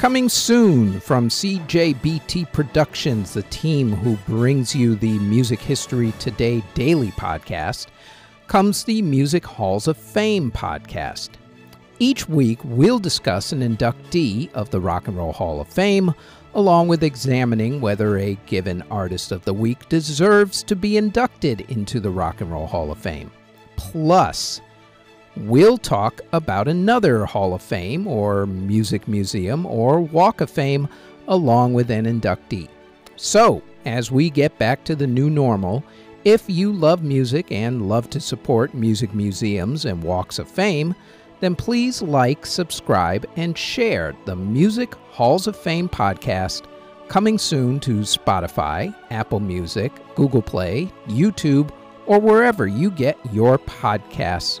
Coming soon from CJBT Productions, the team who brings you the Music History Today daily podcast, comes the Music Halls of Fame podcast. Each week, we'll discuss an inductee of the Rock and Roll Hall of Fame, along with examining whether a given Artist of the Week deserves to be inducted into the Rock and Roll Hall of Fame. Plus, we'll talk about another Hall of Fame or Music Museum or Walk of Fame along with an inductee. So, as we get back to the new normal, if you love music and love to support music museums and walks of fame, then please like, subscribe, and share the Music Halls of Fame podcast coming soon to Spotify, Apple Music, Google Play, YouTube, or wherever you get your podcasts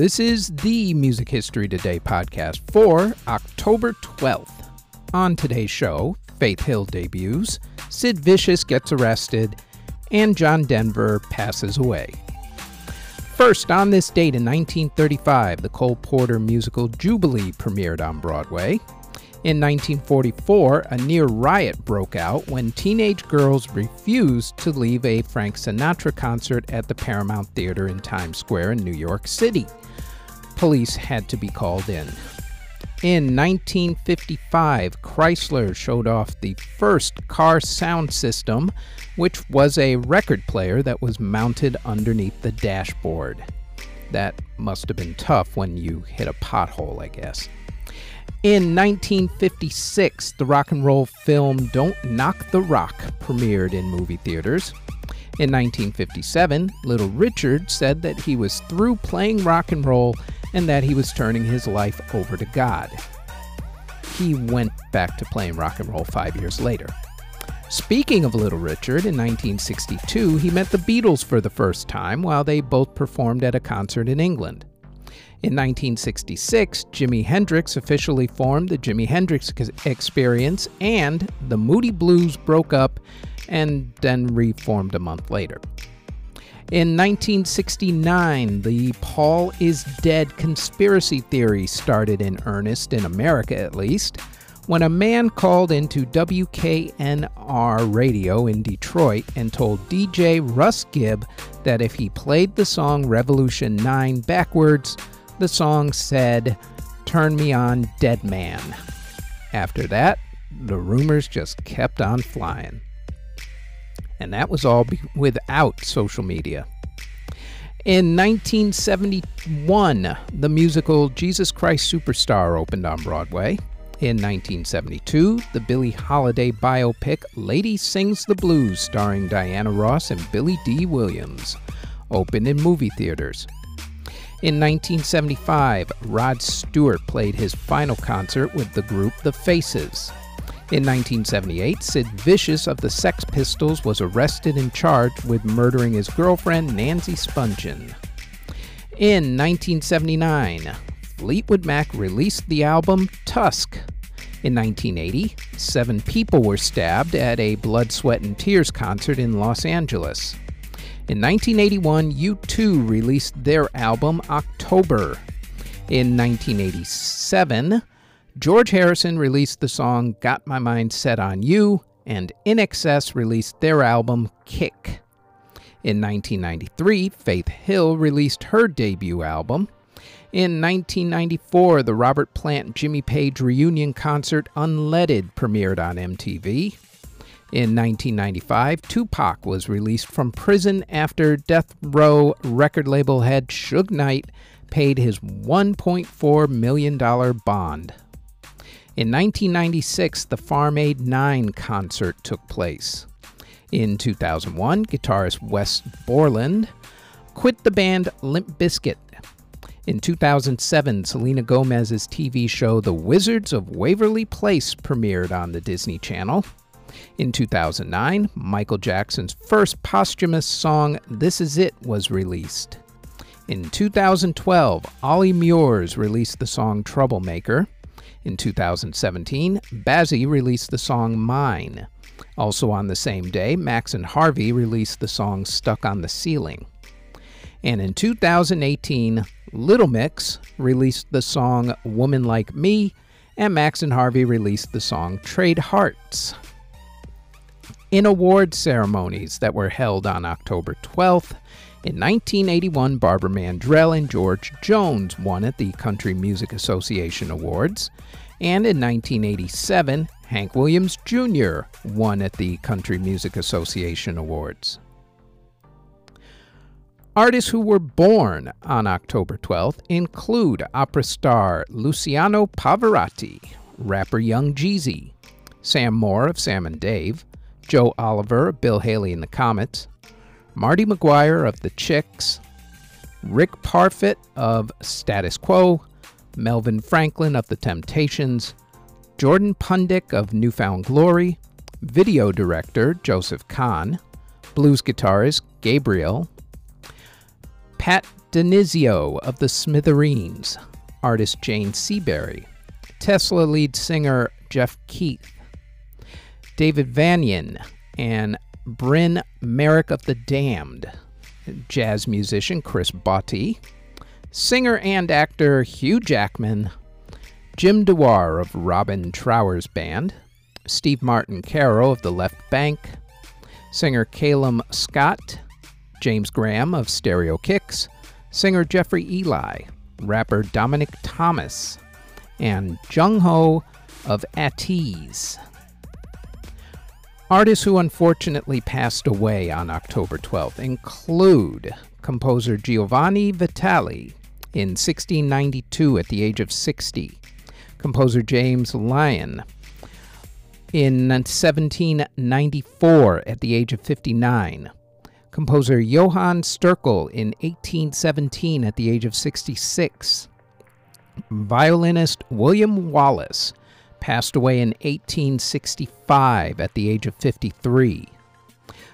This is the Music History Today podcast for October 12th. On today's show, Faith Hill debuts, Sid Vicious gets arrested, and John Denver passes away. First, on this date in 1935, the Cole Porter musical Jubilee premiered on Broadway. In 1944, a near riot broke out when teenage girls refused to leave a Frank Sinatra concert at the Paramount Theater in Times Square in New York City. Police had to be called in. In 1955, Chrysler showed off the first car sound system, which was a record player that was mounted underneath the dashboard. That must have been tough when you hit a pothole, I guess. In 1956, the rock and roll film Don't Knock the Rock premiered in movie theaters. In 1957, Little Richard said that he was through playing rock and roll and that he was turning his life over to God. He went back to playing rock and roll five years later. Speaking of Little Richard, in 1962, he met the Beatles for the first time while they both performed at a concert in England. In 1966, Jimi Hendrix officially formed the Jimi Hendrix Experience, and the Moody Blues broke up and then reformed a month later. In 1969, the Paul is Dead conspiracy theory started in earnest, in America at least, when a man called into WKNR radio in Detroit and told DJ Russ Gibb that if he played the song Revolution 9 backwards, the song said, Turn Me On, Dead Man. After that, the rumors just kept on flying. And that was all be- without social media. In 1971, the musical Jesus Christ Superstar opened on Broadway. In 1972, the Billie Holiday biopic Lady Sings the Blues, starring Diana Ross and Billy Dee Williams, opened in movie theaters. In 1975, Rod Stewart played his final concert with the group The Faces. In 1978, Sid Vicious of the Sex Pistols was arrested and charged with murdering his girlfriend, Nancy Spungen. In 1979, Fleetwood Mac released the album Tusk. In 1980, seven people were stabbed at a Blood, Sweat, and Tears concert in Los Angeles. In 1981, U2 released their album October. In 1987, George Harrison released the song Got My Mind Set on You, and INXS released their album Kick. In 1993, Faith Hill released her debut album. In 1994, the Robert Plant Jimmy Page reunion concert Unleaded premiered on MTV. In 1995, Tupac was released from prison after Death Row record label head Suge Knight paid his $1.4 million bond. In 1996, the Farm Aid 9 concert took place. In 2001, guitarist Wes Borland quit the band Limp Bizkit. In 2007, Selena Gomez's TV show The Wizards of Waverly Place premiered on the Disney Channel. In 2009, Michael Jackson's first posthumous song, This Is It, was released. In 2012, Olly Murs released the song Troublemaker. In 2017, Bazzi released the song Mine. Also on the same day, Max and Harvey released the song Stuck on the Ceiling. And in 2018, Little Mix released the song Woman Like Me, and Max and Harvey released the song Trade Hearts. In award ceremonies that were held on October 12th, in 1981, Barbara Mandrell and George Jones won at the Country Music Association Awards. And in 1987, Hank Williams Jr. won at the Country Music Association Awards. Artists who were born on October 12th include opera star Luciano Pavarotti, rapper Young Jeezy, Sam Moore of Sam and Dave, Joe Oliver Bill Haley and the Comets, Martie Maguire of The Chicks, Rick Parfitt of Status Quo, Melvin Franklin of The Temptations, Jordan Pundik of Newfound Glory, video director Joseph Kahn, blues guitarist Gabriel, Pat DiNizio of The Smithereens, artist Jane Siberry, Tesla lead singer Jeff Keith, David Vanian, and Bryn Merrick of The Damned, jazz musician Chris Botti, singer and actor Hugh Jackman, Jim Dewar of Robin Trower's band, Steve Martin Caro of The Left Bank, singer Calum Scott, James Graham of Stereo Kicks, singer Jeffrey Eli, rapper Dominic Thomas, and Jung Ho of At Ease. Artists who unfortunately passed away on October 12th include composer Giovanni Vitali in 1692 at the age of 60, composer James Lyon in 1794 at the age of 59, composer Johann Sterkel in 1817 at the age of 66, violinist William Wallace passed away in 1865 at the age of 53.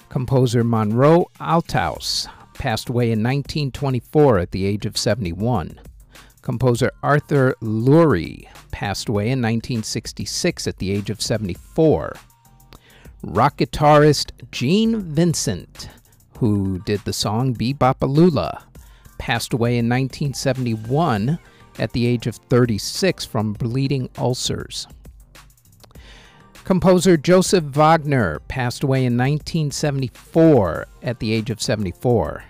Composer Monroe Althaus passed away in 1924 at the age of 71. Composer Arthur Lurie passed away in 1966 at the age of 74. Rock guitarist Gene Vincent, who did the song Be-Bop-A-Lula, passed away in 1971 at the age of 36 from bleeding ulcers. Composer Joseph Wagner passed away in 1974 at the age of 74.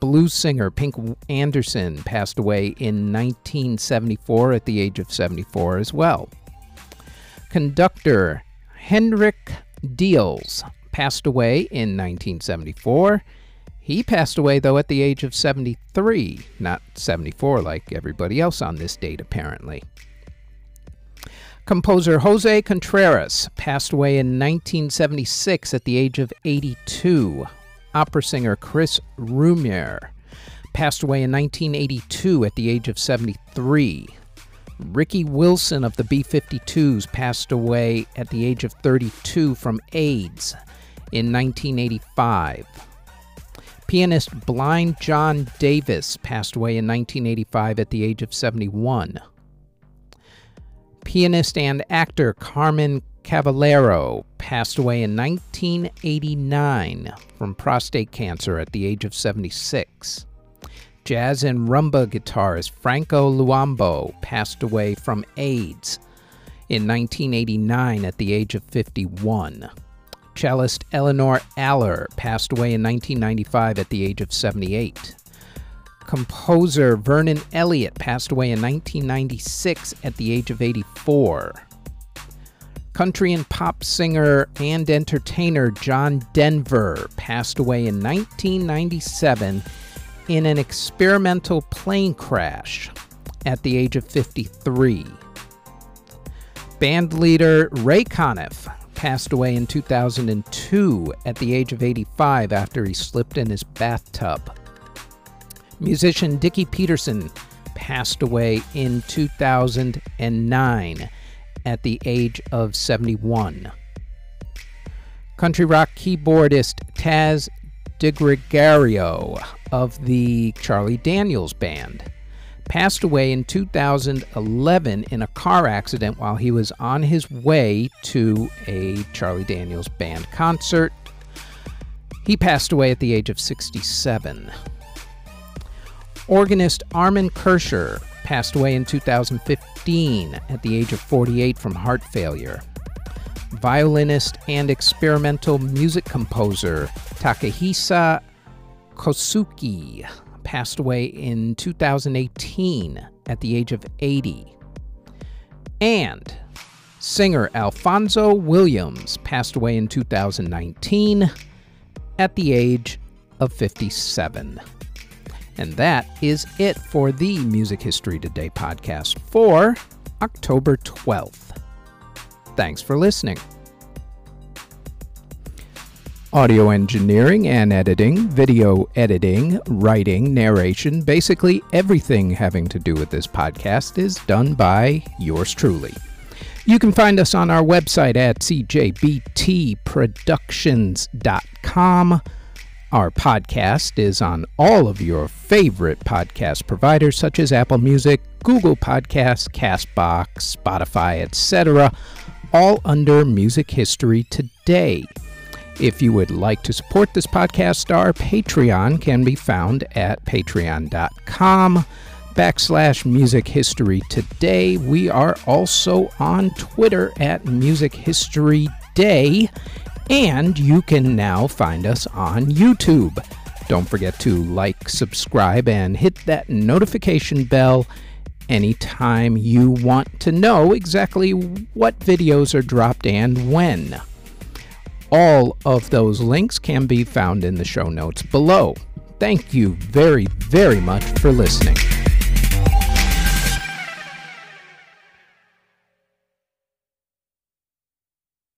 Blues singer Pink Anderson passed away in 1974 at the age of 74 as well. Conductor Hendrik Diels passed away in 1974. He passed away, though, at the age of 73, not 74 like everybody else on this date, apparently. Composer Jose Contreras passed away in 1976 at the age of 82. Opera singer Chris Rumier passed away in 1982 at the age of 73. Ricky Wilson of the B 52s passed away at the age of 32 from AIDS in 1985. Pianist Blind John Davis passed away in 1985 at the age of 71. Pianist and actor Carmen Cavallaro passed away in 1989 from prostate cancer at the age of 76. Jazz and rumba guitarist Franco Luambo passed away from AIDS in 1989 at the age of 51. Cellist Eleanor Aller passed away in 1995 at the age of 78 composer Vernon Elliott passed away in 1996 at the age of 84. Country and pop singer and entertainer John Denver passed away in 1997 in an experimental plane crash at the age of 53. Band leader Ray Conniff passed away in 2002 at the age of 85 after he slipped in his bathtub. Musician Dickie Peterson passed away in 2009 at the age of 71. Country rock keyboardist Taz DeGregorio of the Charlie Daniels Band passed away in 2011 in a car accident while he was on his way to a Charlie Daniels Band concert. He passed away at the age of 67. Organist Armin Kirscher passed away in 2015 at the age of 48 from heart failure. Violinist and experimental music composer Takehisa Kosugi passed away in 2018 at the age of 80. And singer Alfonso Williams passed away in 2019 at the age of 57. And that is it for the Music History Today podcast for October 12th. Thanks for listening. Audio engineering and editing, video editing, writing, narration, basically everything having to do with this podcast is done by yours truly. You can find us on our website at cjbtproductions.com. Our podcast is on all of your favorite podcast providers such as Apple Music, Google Podcasts, Castbox, Spotify, etc., all under Music History Today. If you would like to support this podcast, our Patreon can be found at patreon.com backslash music history today. We are also on Twitter at Music History Day, and you can now find us on YouTube. Don't forget to like, subscribe, and hit that notification bell anytime you want to know exactly what videos are dropped and when. All of those links can be found in the show notes below. Thank you very, very much for listening.